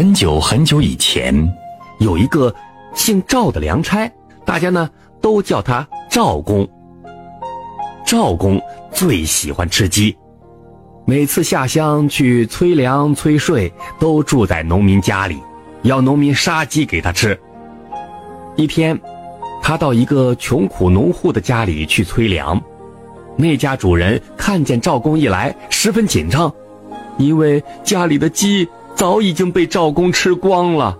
很久很久以前，有一个姓赵的粮差，大家呢都叫他赵公。赵公最喜欢吃鸡，每次下乡去催粮催税，都住在农民家里，要农民杀鸡给他吃。一天，他到一个穷苦农户的家里去催粮，那家主人看见赵公一来，十分紧张，因为家里的鸡早已经被赵公吃光了，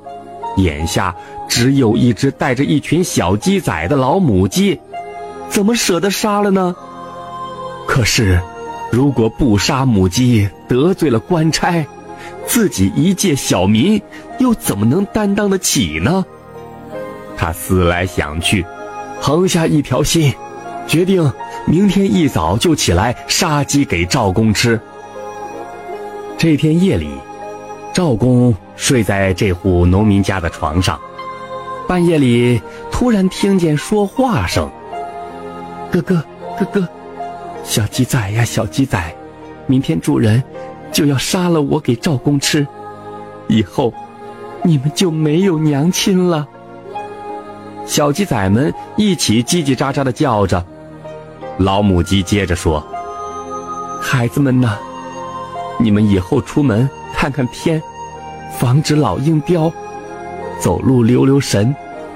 眼下只有一只带着一群小鸡仔的老母鸡，怎么舍得杀了呢？可是，如果不杀母鸡，得罪了官差，自己一介小民，又怎么能担当得起呢？他思来想去，横下一条心，决定明天一早就起来杀鸡给赵公吃。这天夜里，赵公睡在这户农民家的床上，半夜里突然听见说话声：“哥哥，哥哥。”小鸡仔呀，小鸡仔，明天主人就要杀了我给赵公吃，以后你们就没有娘亲了。小鸡仔们一起叽叽喳喳的叫着，老母鸡接着说：“孩子们呐，你们以后出门看看天，防止老鹰叼；走路留留神，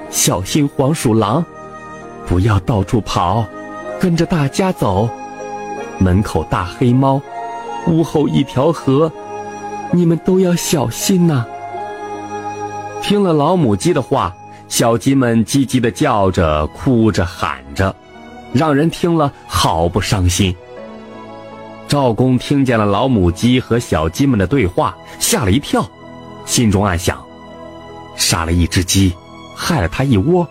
小心黄鼠狼，不要到处跑，跟着大家走。”门口大黑猫，屋后一条河，你们都要小心呐！听了老母鸡的话，小鸡们叽叽的叫着，哭着喊着，让人听了好不伤心。赵公听见了老母鸡和小鸡们的对话，吓了一跳，心中暗想：杀了一只鸡，害了他一窝，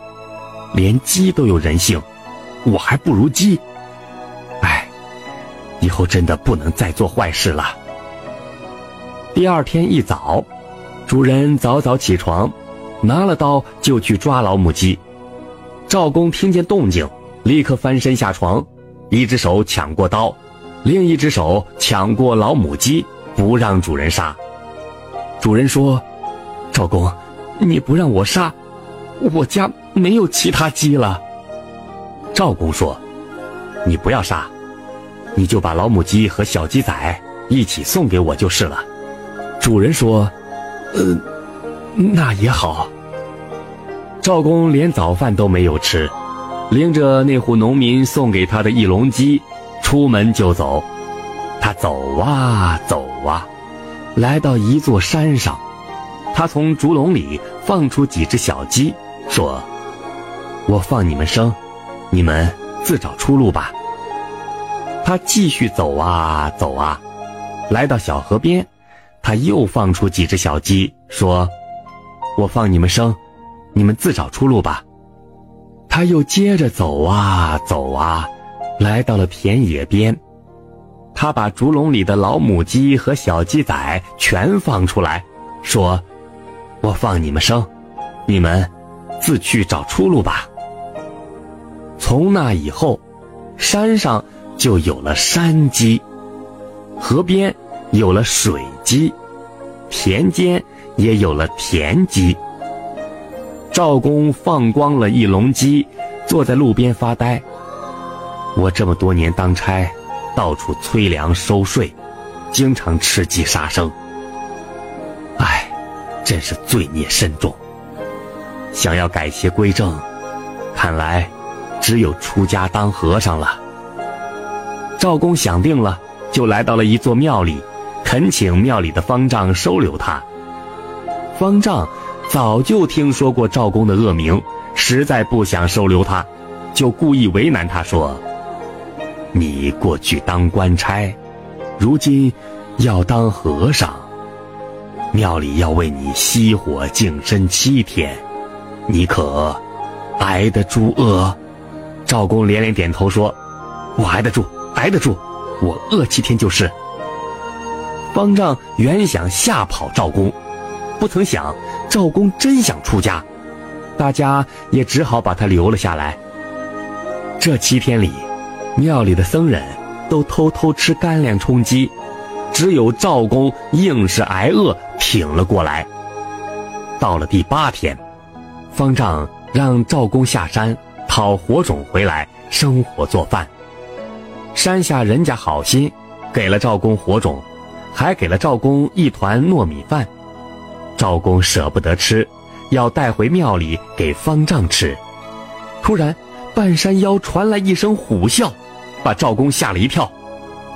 连鸡都有人性，我还不如鸡。哎以后真的不能再做坏事了。第二天一早，主人早早起床，拿了刀就去抓老母鸡。赵公听见动静，立刻翻身下床，一只手抢过刀，另一只手抢过老母鸡，不让主人杀。主人说：“赵公，你不让我杀，我家没有其他鸡了。”赵公说：“你不要杀。”你就把老母鸡和小鸡仔一起送给我就是了。主人说：“呃，那也好。”赵公连早饭都没有吃，拎着那户农民送给他的一笼鸡，出门就走。他走啊走啊，来到一座山上，他从竹笼里放出几只小鸡，说：“我放你们生，你们自找出路吧。”他继续走啊走啊，来到小河边，他又放出几只小鸡，说：“我放你们生，你们自找出路吧。”他又接着走啊走啊，来到了田野边，他把竹笼里的老母鸡和小鸡仔全放出来，说：“我放你们生，你们自去找出路吧。”从那以后，山上。就有了山鸡，河边有了水鸡，田间也有了田鸡。赵公放光了一笼鸡，坐在路边发呆。我这么多年当差，到处催粮收税，经常吃鸡杀生。唉，真是罪孽深重。想要改邪归正，看来只有出家当和尚了。赵公想定了，就来到了一座庙里，恳请庙里的方丈收留他。方丈早就听说过赵公的恶名，实在不想收留他，就故意为难他说：“你过去当官差，如今要当和尚，庙里要为你熄火净身七天，你可挨得住饿？”赵公连连点头说：“我挨得住。”挨得住，我饿七天就是。方丈原想吓跑赵公，不曾想赵公真想出家，大家也只好把他留了下来。这七天里，庙里的僧人都偷偷吃干粮充饥，只有赵公硬是挨饿挺了过来。到了第八天，方丈让赵公下山讨火种回来生火做饭。山下人家好心，给了赵公火种，还给了赵公一团糯米饭。赵公舍不得吃，要带回庙里给方丈吃。突然，半山腰传来一声虎啸，把赵公吓了一跳。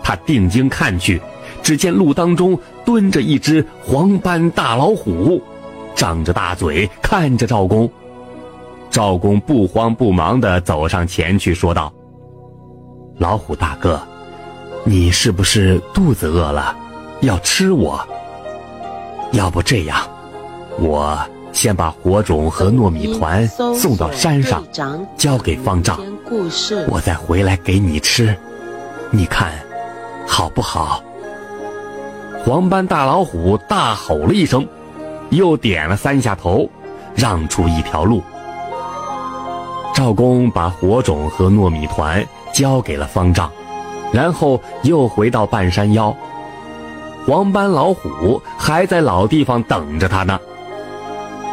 他定睛看去，只见路当中蹲着一只黄斑大老虎，张着大嘴看着赵公。赵公不慌不忙地走上前去，说道：“老虎大哥，你是不是肚子饿了，要吃我？要不这样，我先把火种和糯米团送到山上，交给方丈，故事我再回来给你吃。你看。”好不好？黄斑大老虎大吼了一声，又点了三下头，让出一条路。赵公把火种和糯米团交给了方丈，然后又回到半山腰。黄斑老虎还在老地方等着他呢。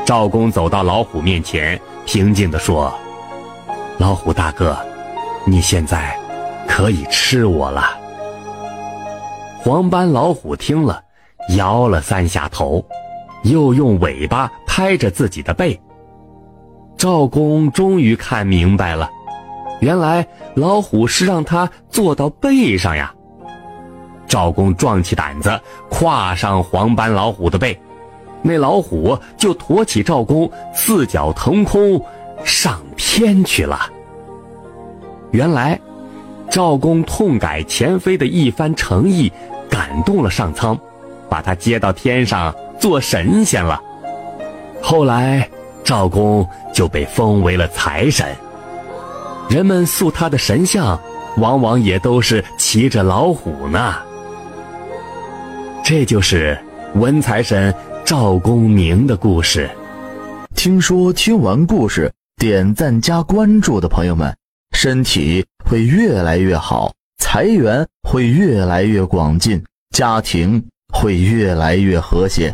赵公走到老虎面前，平静地说：“老虎大哥，你现在可以吃我了。”黄斑老虎听了，摇了三下头，又用尾巴拍着自己的背。赵公终于看明白了，原来老虎是让他坐到背上呀。赵公壮起胆子，跨上黄斑老虎的背，那老虎就驮起赵公，四脚腾空上天去了。原来，赵公痛改前非的一番诚意。感动了上苍，把他接到天上做神仙了。后来赵公就被封为了财神。人们塑他的神像，往往也都是骑着老虎呢。这就是文财神赵公明的故事。听说听完故事，点赞加关注的朋友们，身体会越来越好。财源会越来越广进，家庭会越来越和谐。